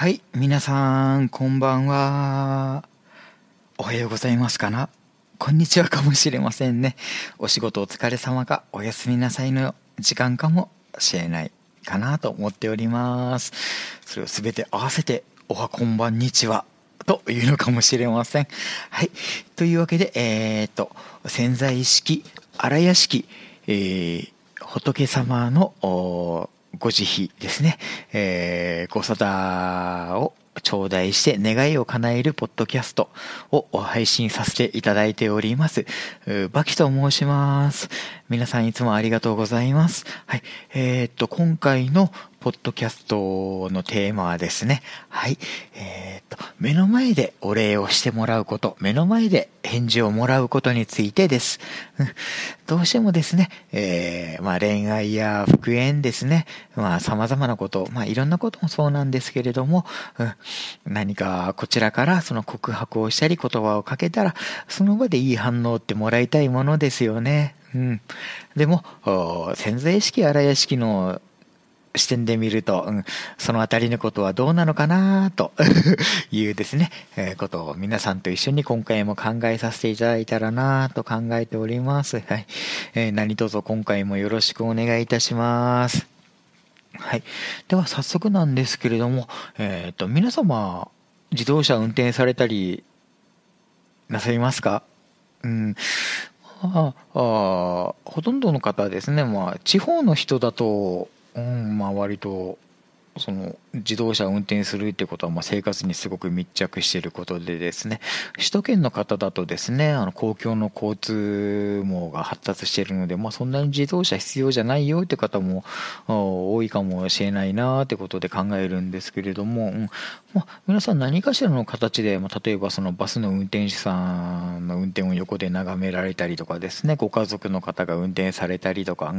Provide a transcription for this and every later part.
はい、皆さん、こんばんは。おはようございますかな？こんにちはかもしれませんね。お仕事お疲れ様か、おやすみなさいの時間かもしれないかなと思っております。それをすべて合わせて、おはこんばんにちは。というのかもしれません。はい。というわけで、えー、っと、潜在意識、荒屋敷、えー、仏様のおご慈悲ですね、えー、ご沙汰を頂戴して願いを叶えるポッドキャストを配信させていただいております。バキと申します。皆さんいつもありがとうございます。はい。えーっと、今回のポッドキャストのテーマはですね、はい。えーっと、目の前でお礼をしてもらうこと、目の前で返事をもらうことについてです。どうしてもですね、えー、まあ恋愛や復縁ですね、まあ様々なこと、まあいろんなこともそうなんですけれども、うん何かこちらからその告白をしたり言葉をかけたら、その場でいい反応ってもらいたいものですよね。うん。でも、潜在意識、荒屋敷の視点で見ると、うん、そのあたりのことはどうなのかなと いうですね、えーことを皆さんと一緒に今回も考えさせていただいたらなと考えております。はい。えー何卒今回もよろしくお願いいたします。はい。では早速なんですけれども、えっ、と、皆様、自動車運転されたりなさいますか？うん。まあ、あほとんどの方はですね、まあ、地方の人だと、うん、まあ、割と、その自動車を運転するってことはま生活にすごく密着していることでですね首都圏の方だとですねあの公共の交通網が発達しているので、まあ、そんなに自動車必要じゃないよって方も多いかもしれないなってことで考えるんですけれども、まあ、皆さん何かしらの形で、まあ、例えばそのバスの運転手さんの運転を横で眺められたりとかですねご家族の方が運転されたりとか、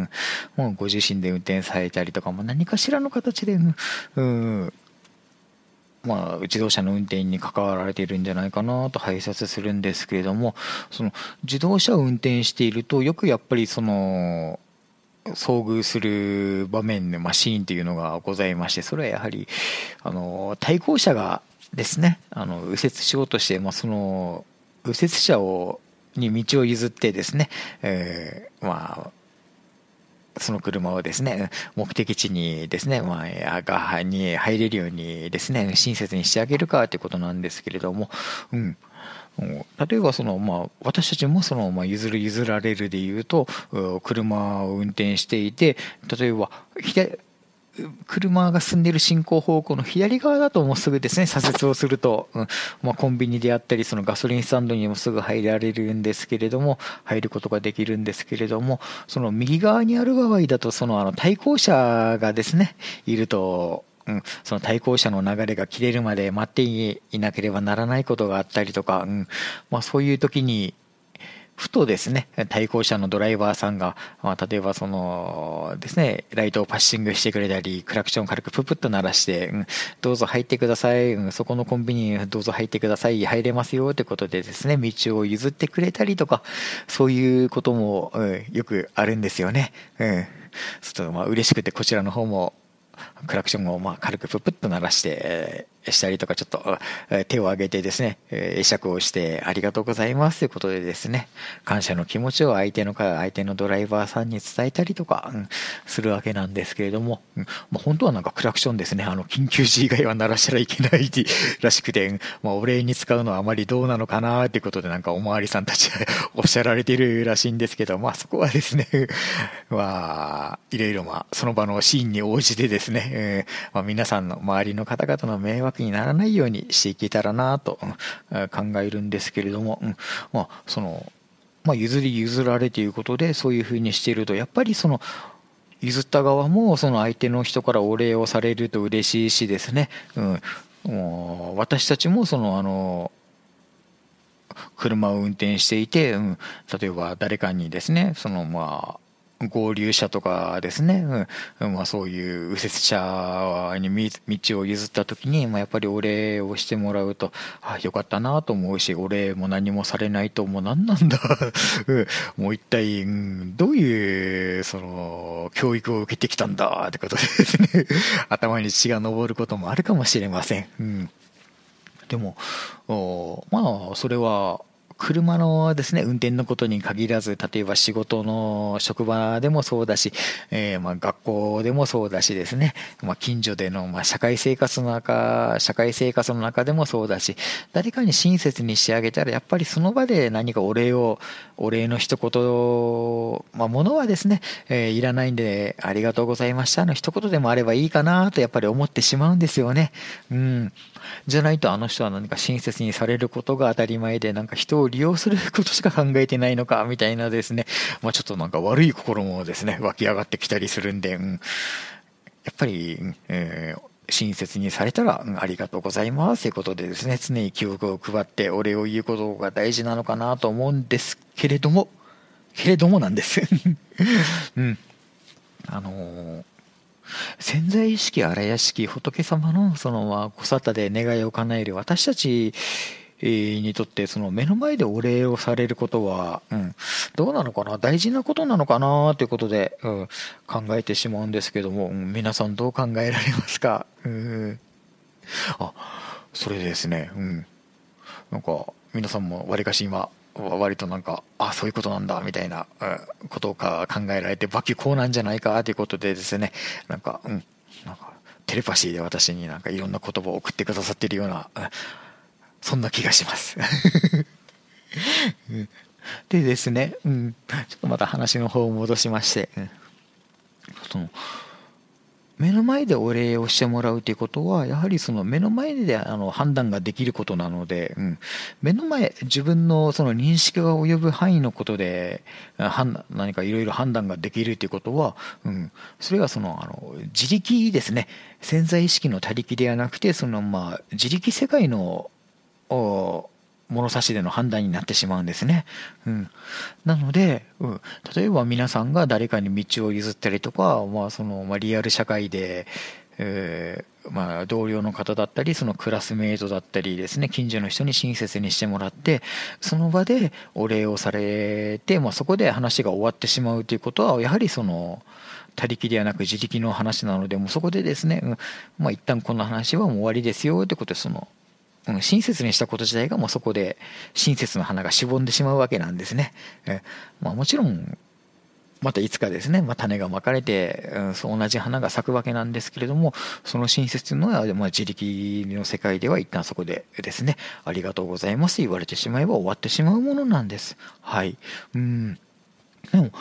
もうご自身で運転されたりとか、まあ、何かしらの形で、うんうんまあ、自動車の運転に関わられているんじゃないかなと拝察するんですけれどもその自動車を運転しているとよくやっぱりその遭遇する場面のマシーンっていうのがございましてそれはやはりあの対向車がですねあの右折しようとして、まあ、その右折車をに道を譲ってですね、えーまあその車をですね、目的地にですね、まあ、が、に入れるようにですね、親切にしてあげるかということなんですけれども、うん。例えばその、まあ、私たちもその、まあ、譲る譲られるでいうと、車を運転していて、例えば、左、車が進んでいる進行方向の左側だともうすぐですね左折をすると、うん。まあ、コンビニであったりそのガソリンスタンドにもすぐ入られるんですけれども入ることができるんですけれどもその右側にある場合だとそのあの対向車がですねいるとうん、その対向車の流れが切れるまで待っていなければならないことがあったりとか、うん。まあ、そういう時にふとですね、対向車のドライバーさんが、まあ、例えばそのですね、ライトをパッシングしてくれたり、クラクションを軽くププッと鳴らして、うん、どうぞ入ってください、うん、そこのコンビニどうぞ入ってください、入れますよってことでですね、道を譲ってくれたりとか、そういうことも、うん、よくあるんですよね。うん。ちょっとまあ嬉しくてこちらの方も、クラクションをまあ軽くプップッと鳴らして、えーしたりとか、ちょっと手を挙げてですね、会釈をしてありがとうございますということでですね、感謝の気持ちを相手の、相手のドライバーさんに伝えたりとか、するわけなんですけれども、まあ、本当はなんかクラクションですね、あの、緊急時以外は鳴らしたらいけないらしくて、まあ、お礼に使うのはあまりどうなのかなということで、なんかおまわりさんたち おっしゃられてるらしいんですけど、まあそこはですね、まあ、いろいろまあ、その場のシーンに応じてですね、えまあ、皆さんの周りの方々の迷惑にならないようにしていけたらなと、考えるんですけれども、うん。まあ、その、まあ、譲り譲られということで、そういうふうにしていると、やっぱりその、譲った側もその相手の人からお礼をされると嬉しいしですね、うん、もう私たちもそのあの車を運転していて、うん、例えば誰かにですねそのまあ合流者とかですね、うん。まあ、そういう右折車に道を譲った時に、まあ、やっぱりお礼をしてもらうと、あよかったなと思うし、お礼も何もされないと、もう何なんだ。もう一体、どういう、その、教育を受けてきたんだってことですね。頭に血が昇ることもあるかもしれません。うん。でも、まあ、それは、車のですね、運転のことに限らず、例えば仕事の職場でもそうだし、えー、ま学校でもそうだしですね、まあ近所でのま社会生活の中、社会生活の中でもそうだし、誰かに親切にしてあげたら、やっぱりその場で何かお礼を、お礼の一言、まあ物はですね、えー、いらないんで、ありがとうございましたの一言でもあればいいかなとやっぱり思ってしまうんですよね。うん。じゃないとあの人は何か親切にされることが当たり前で、なんか人を利用することしか考えてないのか、みたいなですね、まあ、ちょっとなんか悪い心もですね、湧き上がってきたりするんで、うん、やっぱり、えー親切にされたら、うん、ありがとうございますということでですね、常に記憶を配ってお礼を言うことが大事なのかなと思うんですけれども、けれどもなんです。うん。あのー、潜在意識荒屋敷仏様のそのまあご沙汰で願いを叶える私たちにとってその目の前でお礼をされることは、うん、どうなのかな？大事なことなのかな？ということで、うん、考えてしまうんですけども、うん、皆さんどう考えられますか、うん、あそれですね、うん、なんか皆さんもわりかし今割となんかあそういうことなんだみたいな、ことか考えられてバキこうなんじゃないか？ということでですね。なんかうん。なんかテレパシーで私になんかいろんな言葉を送ってくださってるような、う、そんな気がします。でですね、うん、ちょっとまた話の方を戻しまして、うん、その目の前でお礼をしてもらうということは、やはりその目の前であの判断ができることなので、うん、目の前、自分のその認識が及ぶ範囲のことで、何かいろいろ判断ができるということは、うん、それがそのあの自力ですね、潜在意識の他力ではなくて、そのまあ自力世界の物差しでの判断になってしまうんですね。うん、なので、うん、例えば皆さんが誰かに道を譲ったりとか、まあそのまあ、リアル社会で、えー、まあ、同僚の方だったりそのクラスメートだったりですね近所の人に親切にしてもらってその場でお礼をされて、まあ、そこで話が終わってしまうということはやはりその他力ではなく自力の話なのでもうそこでですね、うん。まあ、一旦この話はもう終わりですよということでそのうん、親切にしたこと自体がもうそこで親切の花がしぼんでしまうわけなんですね。えまあ、もちろんまたいつかですね、まあ、種がまかれて、うん、同じ花が咲くわけなんですけれどもその親切のは、まあ、自力の世界では一旦そこでですねありがとうございます言われてしまえば終わってしまうものなんです。はい、うんでも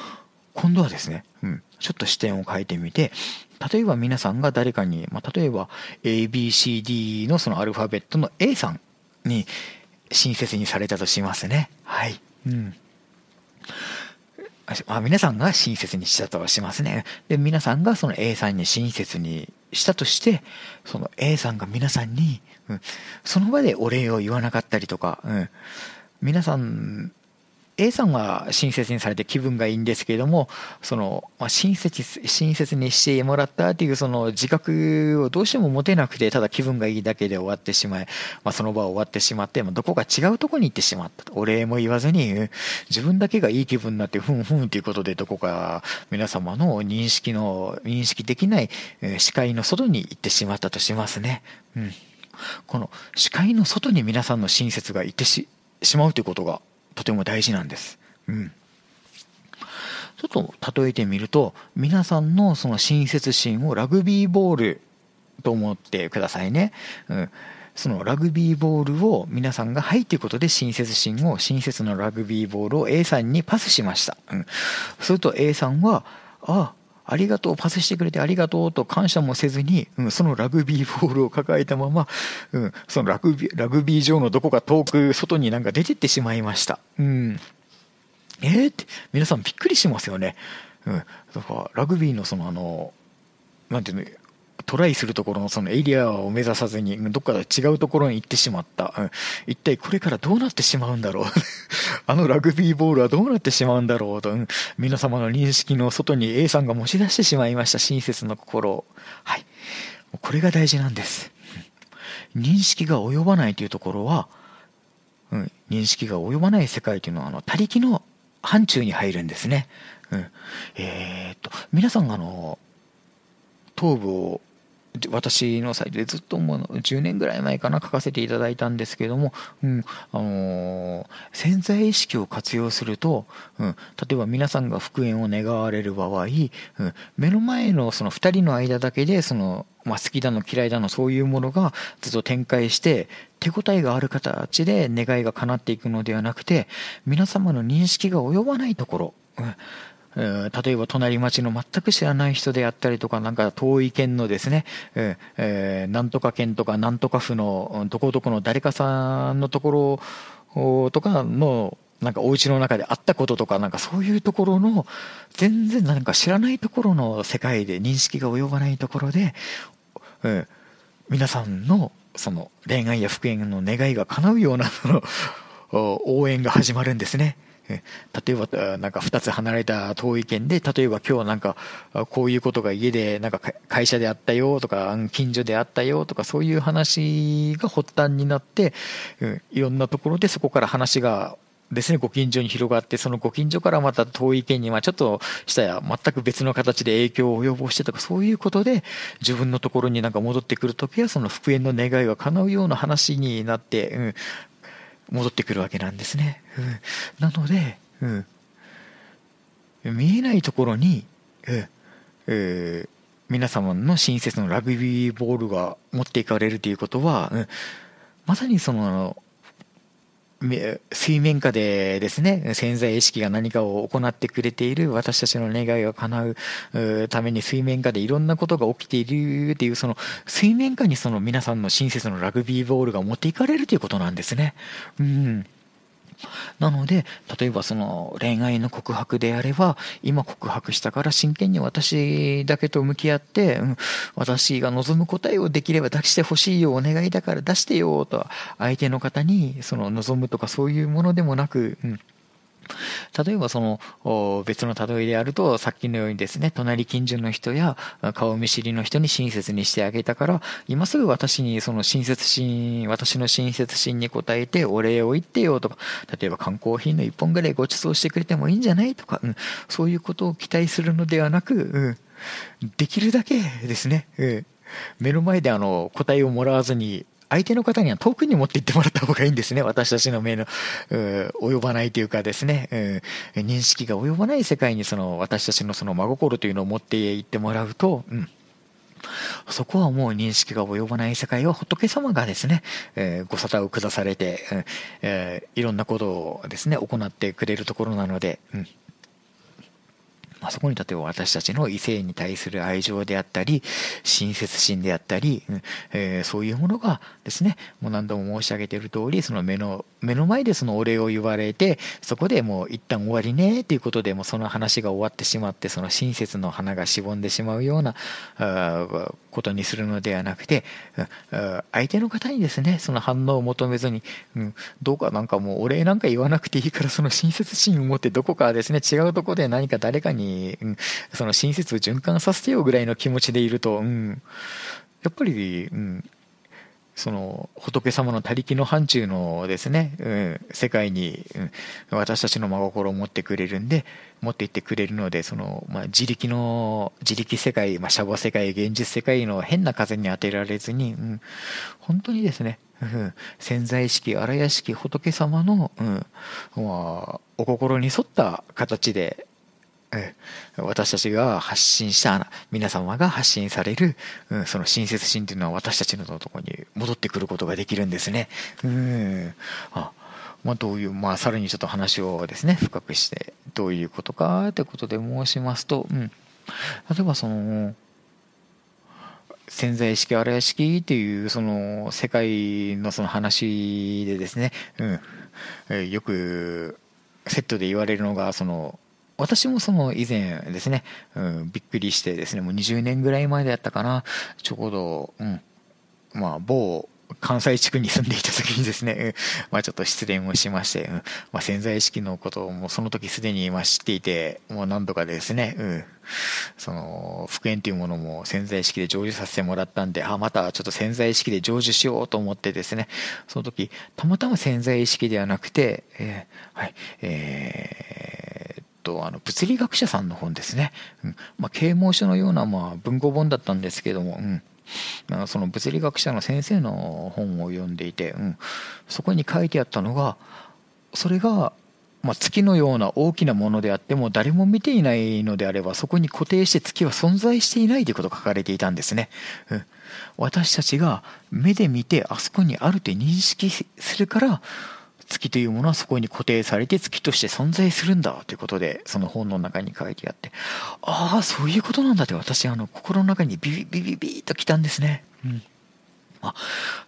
今度はですね、うん、ちょっと視点を変えてみて例えば皆さんが誰かに、まあ、例えば ABCD のそのアルファベットの A さんに親切にされたとしますね。はい。うん。あ皆さんが親切にしたとしますね。で、皆さんがその A さんに親切にしたとして、その A さんが皆さんに、うん、その場でお礼を言わなかったりとか、うん、皆さん A さんは親切にされて気分がいいんですけれどもその、ま、親切親切にしてもらったっていうその自覚をどうしても持てなくてただ気分がいいだけで終わってしまい、まあ、その場は終わってしまって、まあ、どこか違うとこに行ってしまったお礼も言わずに自分だけがいい気分になってふんふんということでどこか皆様の認識の認識できない視界の外に行ってしまったとしますね。うん、この視界の外に皆さんの親切が行ってしまうということがとても大事なんです。うん。ちょっと例えてみると、皆さんのその親切心をラグビーボールと思ってくださいね。うん。そのラグビーボールを皆さんが「はい」ということで親切心を親切のラグビーボールを A さんにパスしました。うん。すると A さんは「あありがとう、パスしてくれてありがとうと感謝もせずに、うん、そのラグビーボールを抱えたまま、うん、そのラグビー、ラグビー場のどこか遠く外になんか出てってしまいました。うん。えー、って、皆さんびっくりしますよね。うん。だから、ラグビーのそのあの、なんていうの、トライするところのそのエリアを目指さずに、どっか違うところに行ってしまった。うん、一体これからどうなってしまうんだろう あのラグビーボールはどうなってしまうんだろうと、うん、皆様の認識の外に A さんが持ち出してしまいました。親切な心を。はい。これが大事なんです。認識が及ばないというところは、うん、認識が及ばない世界というのは、あの、他力の範疇に入るんですね。うん。えー、っと、皆さんがあの、頭部を私のサイトでずっともう10年ぐらい前かな書かせていただいたんですけども、うんあのー、潜在意識を活用すると、うん、例えば皆さんが復縁を願われる場合、うん、目の前のその2人の間だけでその、まあ、好きだの嫌いだのそういうものがずっと展開して手応えがある形で願いが叶っていくのではなくて皆様の認識が及ばないところ、うん例えば隣町の全く知らない人であったりとか、なんか遠い県のですね、えー、なんとか県とかなんとか府のどこどこの誰かさんのところとかのなんかお家の中であったこととか、なんかそういうところの、全然なんか知らないところの世界で認識が及ばないところで、うん、皆さんのその恋愛や復縁の願いが叶うようなその応援が始まるんですね。例えば、なんか2つ離れた遠い県で、例えば今日なんか、こういうことが家で、なんか会社であったよとか、近所であったよとか、そういう話が発端になって、いろんなところでそこから話がですね、ご近所に広がって、そのご近所からまた遠い県に、まちょっとしたや全く別の形で影響を及ぼしてとか、そういうことで、自分のところになんか戻ってくるときは、その復縁の願いが叶うような話になって、うん、戻ってくるわけなんですね。うん、なので、うん、見えないところに、うんえー、皆様の親切のラグビーボールが持っていかれるということは、うん、まさにその水面下でですね、潜在意識が何かを行ってくれている私たちの願いが叶うために水面下でいろんなことが起きているっていう、その水面下にその皆さんの親切のラグビーボールが持っていかれるということなんですね。うん。なので、例えばその恋愛の告白であれば、今告白したから真剣に私だけと向き合って、うん、私が望む答えをできれば出してほしいよ、お願いだから出してよ、と相手の方にその望むとかそういうものでもなく、うん例えばその別の例えであるとさっきのようにですね隣近所の人や顔見知りの人に親切にしてあげたから今すぐ私にその親切心私の親切心に応えてお礼を言ってよとか例えば缶コーヒーの1本ぐらいご馳走してくれてもいいんじゃないとか、うん、そういうことを期待するのではなく、うん、できるだけですね、うん、目の前であの答えをもらわずに相手の方には遠くに持って行ってもらった方がいいんですね。私たちの目の、及ばないというかですね、認識が及ばない世界にその私たちのその真心というのを持って行ってもらうと、うん。そこはもう認識が及ばない世界を仏様がですね、えー、ご沙汰を下されて、えー、いろんなことをですね、行ってくれるところなので、うん、まあ、そこに例えば私たちの異性に対する愛情であったり、親切心であったり、うんえー、そういうものがですね、もう何度も申し上げている通り、その目の、目の前でそのお礼を言われて、そこでもう一旦終わりね、ということでもうその話が終わってしまって、その親切の花がしぼんでしまうような、ことにするのではなくて、相手の方にですね、その反応を求めずに、うん、どうかなんかもうお礼なんか言わなくていいから、その親切心を持ってどこかですね、違うとこで何か誰かにうん、その親切を循環させてよぐらいの気持ちでいると、うん、やっぱり、うん、その仏様の他力の範疇のですね、うん、世界に、うん、私たちの真心を持ってくれるんで持っていってくれるのでその、まあ、自力の自力世界、まあ、シャボ世界現実世界の変な風に当てられずに、うん、本当にですね、うん、潜在意識荒屋敷仏様の、うん。まあ、お心に沿った形で私たちが発信した皆様が発信される、うん、その親切心というのは私たちのところに戻ってくることができるんですね。うん。あまあ、どういう、まあ、さらにちょっと話をですね深くしてどういうことかということで申しますと、うん、例えばその潜在意識荒屋敷っていうその世界のその話でですね、うん、よくセットで言われるのがその私もその以前ですね、うん、びっくりしてですねもう20年ぐらい前でやったかなちょうど、うんまあ、某関西地区に住んでいた時にですね、まあちょっと失恋をしまして、うんまあ、潜在意識のことをもうその時すでに今知っていて、もう何度かですね、うん、その復縁というものも潜在意識で成就させてもらったんで、あ、またちょっと潜在意識で成就しようと思ってですね、その時、たまたま潜在意識ではなくて、えー、はい、えー、とあの物理学者さんの本ですね、うん。まあ、啓蒙書のようなまあ文庫本だったんですけども、うん。その物理学者の先生の本を読んでいて、うん、そこに書いてあったのがそれが、まあ、月のような大きなものであっても誰も見ていないのであればそこに固定して月は存在していないということが書かれていたんですね。うん、私たちが目で見てあそこにあるって認識するから月というものはそこに固定されて月として存在するんだということでその本の中に書いてあってああそういうことなんだって私あの心の中にビビビビビッと来たんですね。うんあ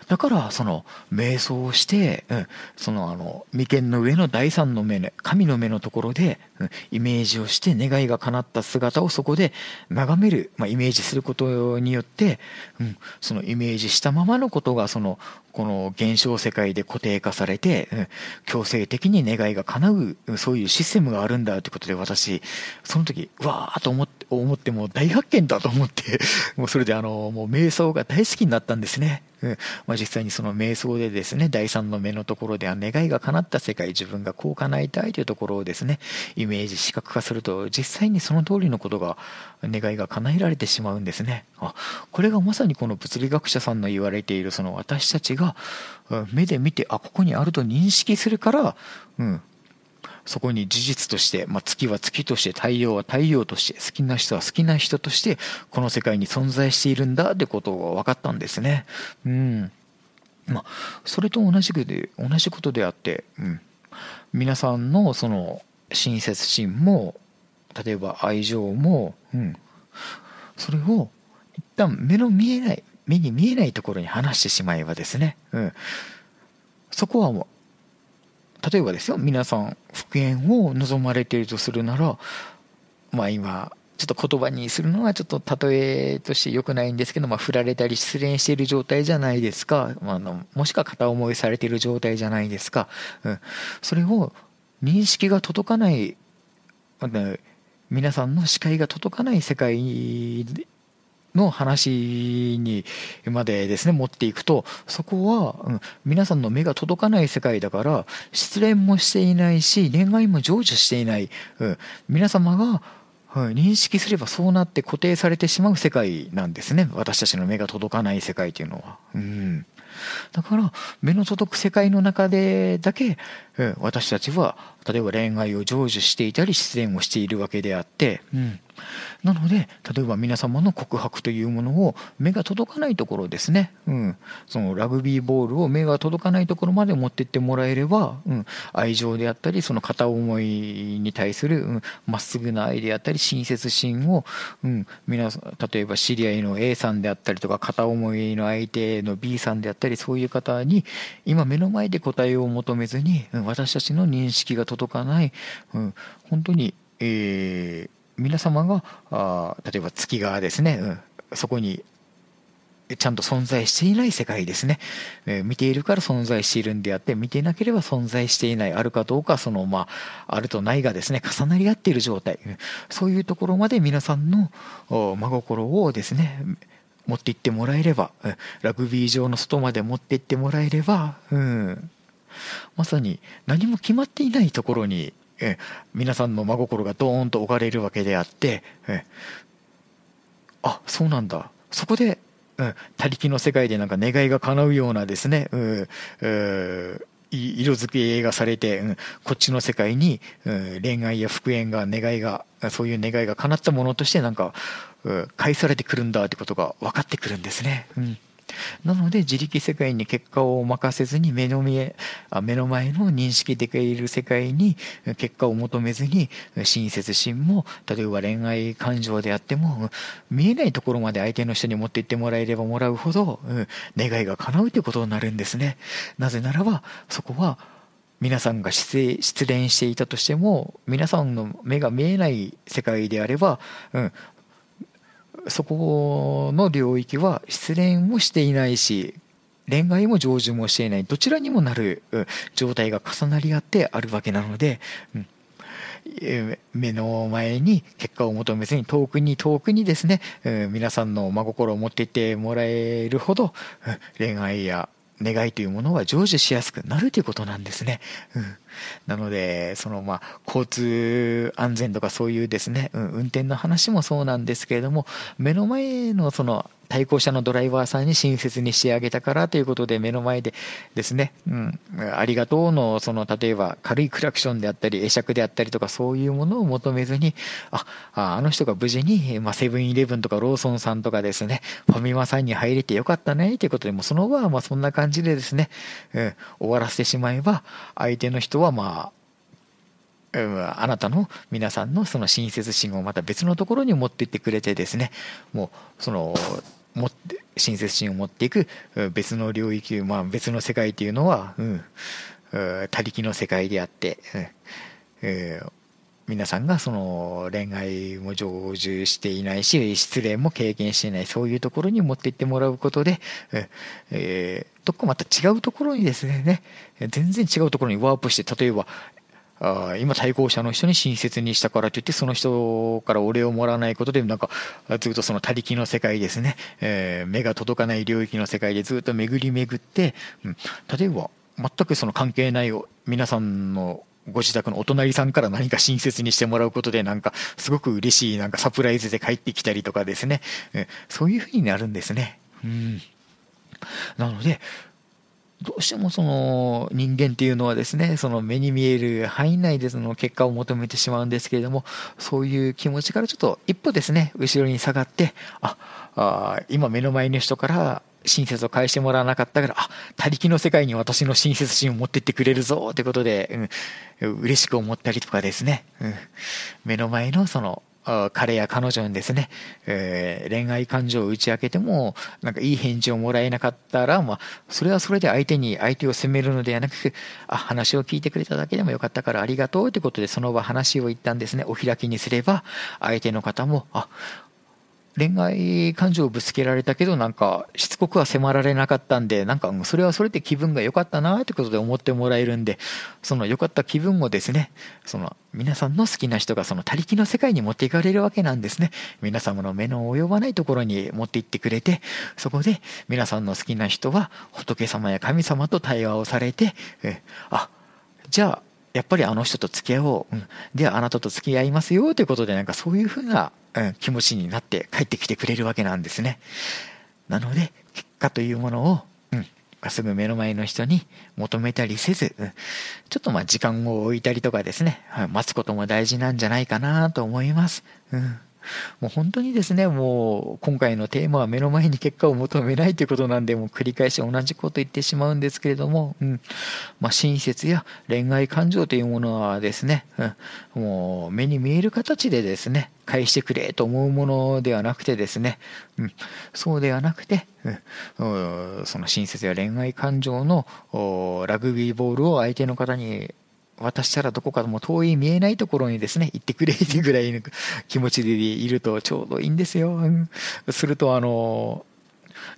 だからその瞑想をして、うん、そのあの眉間の上の第三の目ね神の目のところで、うん、イメージをして願いが叶った姿をそこで眺める、まあ、イメージすることによって、うん、そのイメージしたままのことがそのこの現象世界で固定化されて、うん、強制的に願いが叶うそういうシステムがあるんだということで私その時うわーと思って思っても大発見だと思ってもうそれであのもう瞑想が大好きになったんですね。うん。まあ、実際にその瞑想でですね第三の目のところでは願いが叶った世界自分がこう叶いたいというところをですねイメージ視覚化すると実際にその通りのことが願いが叶えられてしまうんですね。あこれがまさにこの物理学者さんの言われているその私たちが目で見てあここにあると認識するから、うん、そこに事実として、まあ、月は月として太陽は太陽として好きな人は好きな人としてこの世界に存在しているんだってことが分かったんですね。うん。まあ、それと同じくで同じことであって、うん、皆さんのその親切心も例えば愛情も、うん、それを一旦目の見えない目に見えないところに話してしまえばですね、うん、そこはもう例えばですよ皆さん復縁を望まれているとするならまあ今ちょっと言葉にするのはちょっと例えとして良くないんですけど、まあ、振られたり失恋している状態じゃないですか、まあ、のもしくは片思いされている状態じゃないですか、うん、それを認識が届かない皆さんの視界が届かない世界の話にまでですね持っていくとそこは、うん、皆さんの目が届かない世界だから失恋もしていないし恋愛も成就していない、うん、皆様が、認識すればそうなって固定されてしまう世界なんですね。私たちの目が届かない世界というのは。うん。だから目の届く世界の中でだけ私たちは例えば恋愛を成就していたり失恋をしているわけであって、うん、なので例えば皆様の告白というものを目が届かないところですね、うん、そのラグビーボールを目が届かないところまで持ってってもらえれば、うん、愛情であったりその片思いに対するま、っすぐな愛であったり親切心を、うん、皆例えば知り合いの A さんであったりとか片思いの相手の B さんであったりそういう方に今目の前で答えを求めずに、うん、私たちの認識が届かない、うん、本当に、えー皆様があ例えば月がですね、うん、そこにちゃんと存在していない世界ですね、えー、見ているから存在しているんであって見ていなければ存在していないあるかどうかそのまああるとないがですね重なり合っている状態、うん、そういうところまで皆さんの真心をですね持っていってもらえれば、うん、ラグビー場の外まで持っていってもらえれば、うん、まさに何も決まっていないところに皆さんの真心がドーンと置かれるわけであってえあそうなんだ。そこで、うん、他力の世界でなんか願いが叶うようなですね、うん、色付けがされて、うん、こっちの世界に、うん、恋愛や復縁が願いがそういう願いが叶ったものとしてなんか、うん、返されてくるんだってことが分かってくるんですね。うん。なので自力世界に結果を任せずに目の見え目の前の認識できる世界に結果を求めずに親切心も例えば恋愛感情であっても見えないところまで相手の人に持っていってもらえればもらうほど願いが叶うということになるんですね。なぜならばそこは皆さんが失恋していたとしても皆さんの目が見えない世界であれば、うん、そこの領域は失恋もしていないし恋愛も成就もしていない。どちらにもなる状態が重なり合ってあるわけなので、うん、目の前に結果を求めずに遠くに遠くにですね、皆さんの真心を持っていってもらえるほど恋愛や願いというものは成就しやすくなるということなんですね。うん、なので、そのまあ、交通安全とかそういうですね、うん、運転の話もそうなんですけれども、目の前のその対向車のドライバーさんに親切にしてあげたからということで目の前でですね、うん、ありがとうのその例えば軽いクラクションであったり会釈であったりとかそういうものを求めずにああの人が無事に、まあ、セブンイレブンとかローソンさんとかですねファミマさんに入れてよかったねということでもその場はまあそんな感じでですね、うん、終わらせてしまえば相手の人はまああなたの皆さんのその親切心をまた別のところに持っていってくれてですねもうその持って親切心を持っていく別の領域、まあ、別の世界っていうのは、うん、他力の世界であって、えー、皆さんがその恋愛も成就していないし失恋も経験していないそういうところに持っていってもらうことで、えー、どこかまた違うところにですね全然違うところにワープして例えばあ今対向車の人に親切にしたからといってその人からお礼をもらわないことでなんかずっとその他力の世界ですね、えー、目が届かない領域の世界でずっと巡り巡って、うん、例えば全くその関係ない皆さんのご自宅のお隣さんから何か親切にしてもらうことでなんかすごく嬉しいなんかサプライズで帰ってきたりとかですね、えそういうふうになるんですね。うん、なのでどうしてもその人間っていうのはですね、その目に見える範囲内でその結果を求めてしまうんですけれども、そういう気持ちからちょっと一歩ですね、後ろに下がって、あ、あ今目の前の人から親切を返してもらわなかったから、あ、他力の世界に私の親切心を持ってってくれるぞってことで、うん、嬉しく思ったりとかですね、うん、目の前のその彼や彼女にですね、えー、恋愛感情を打ち明けても、なんかいい返事をもらえなかったら、まあ、それはそれで相手に、相手を責めるのではなく、あ、話を聞いてくれただけでもよかったからありがとうということで、その場話を言ったんですね。お開きにすれば、相手の方も、あ、恋愛感情をぶつけられたけどなんかしつこくは迫られなかったんでなんかそれはそれで気分が良かったなってことで思ってもらえるんでその良かった気分をですねその皆さんの好きな人がその他力の世界に持っていかれるわけなんですね。皆様の目の及ばないところに持っていってくれてそこで皆さんの好きな人は仏様や神様と対話をされてえあじゃあやっぱりあの人と付き合おう、うん、ではあなたと付き合いますよということでなんかそういうふうなうん、気持ちになって帰ってきてくれるわけなんですね。なので結果というものを、うん、すぐ目の前の人に求めたりせず、うん、ちょっとまあ時間を置いたりとかですね、はい、待つことも大事なんじゃないかなと思います。うんもう本当にですね、もう今回のテーマは目の前に結果を求めないということなんで、もう繰り返し同じこと言ってしまうんですけれども、うん。まあ、親切や恋愛感情というものはですね、うん、もう目に見える形でですね、返してくれと思うものではなくてですね、うん、そうではなくて、うん、その親切や恋愛感情のラグビーボールを相手の方に渡したらどこかも遠い見えないところにですね、行ってくれってぐらいの気持ちでいるとちょうどいいんですよ。すると、あの、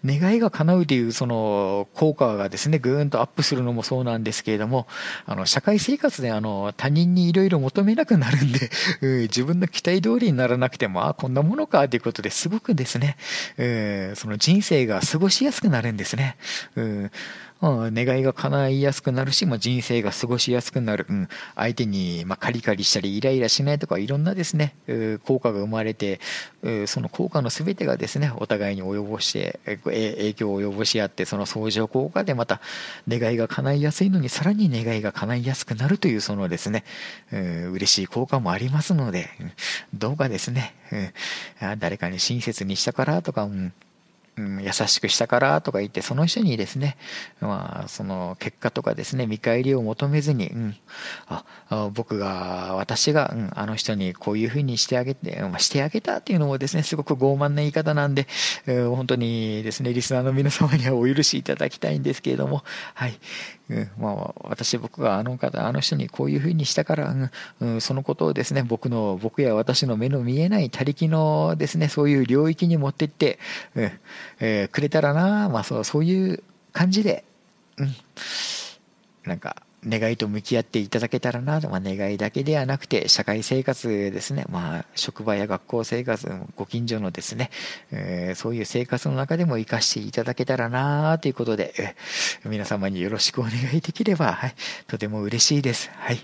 願いが叶うというその効果がですねぐーんとアップするのもそうなんですけれどもあの社会生活であの他人にいろいろ求めなくなるんで、うん、自分の期待通りにならなくてもあこんなものかということですごくですね、うん、その人生が過ごしやすくなるんですね。うんうん、願いが叶いやすくなるし、まあ、人生が過ごしやすくなる、うん、相手に、まあ、カリカリしたりイライラしないとかいろんなですね、効果が生まれて、その効果の全てがですねお互いに及ぼして影響を及ぼし合ってその相乗効果でまた願いが叶いやすいのにさらに願いが叶いやすくなるというそのですね、嬉しい効果もありますのでどうかですね、誰かに親切にしたからとか、うんうん、優しくしたからとか言ってその人にですね、まあ、その結果とかですね見返りを求めずに、うん、あ僕が私が、うん、あの人にこういうふうにしてあげて、まあ、してあげたっていうのもですねすごく傲慢な言い方なんで、えー、本当にですねリスナーの皆様にはお許しいただきたいんですけれどもはい、うん。まあ、私僕があの方あの人にこういうふうにしたから、うん、そのことをですね僕の僕や私の目の見えない他力のですねそういう領域に持っていって、うんえー、くれたらな、まあ、そうそういう感じで、うん、なんか願いと向き合っていただけたらなと、まあ、願いだけではなくて社会生活ですね、まあ、職場や学校生活ご近所のですね、えー、そういう生活の中でも生かしていただけたらなということで、えー、皆様によろしくお願いできれば、はい、とても嬉しいです。はい。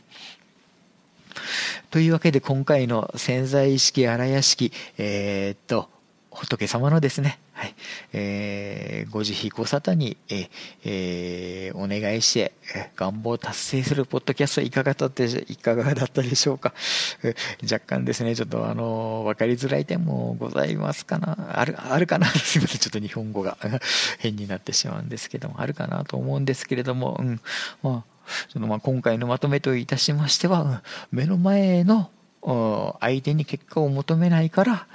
というわけで今回の潜在意識荒屋敷、えー、っと、仏様のですね、はい、えー、ご慈悲ご沙汰に、ええー、お願いして、願望を達成するポッドキャストいかがだったいかがだったでしょうか。若干ですね、ちょっとあの、わかりづらい点もございますかな。ある、あるかな。すみません、ちょっと日本語が 変になってしまうんですけども、あるかなと思うんですけれども、うん、まあ、そのまあ今回のまとめといたしましては、目の前の相手に結果を求めないから、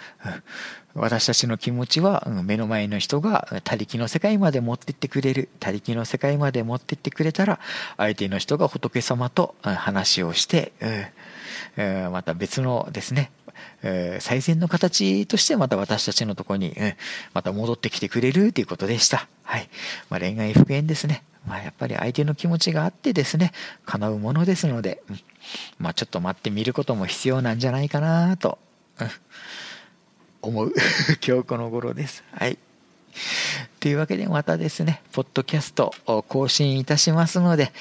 私たちの気持ちは目の前の人が他力の世界まで持ってってくれる他力の世界まで持ってってくれたら相手の人が仏様と話をしてまた別のですね最善の形としてまた私たちのところにまた戻ってきてくれるということでした。はい。まあ、恋愛復縁ですね。まあ、やっぱり相手の気持ちがあってですね、叶うものですので、うん、まあ、ちょっと待ってみることも必要なんじゃないかなと、うん、思う 今日この頃です。はい。というわけでまたですね、ポッドキャストを更新いたしますので、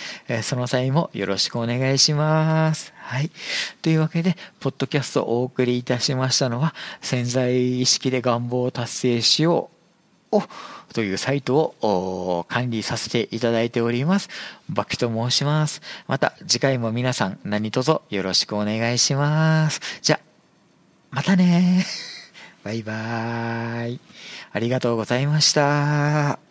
その際もよろしくお願いします。はい。というわけで、ポッドキャストをお送りいたしましたのは、潜在意識で願望を達成しようをというサイトを管理させていただいております。バキと申します。また次回も皆さん何卒よろしくお願いします。じゃ、またね バイバーイ。ありがとうございました。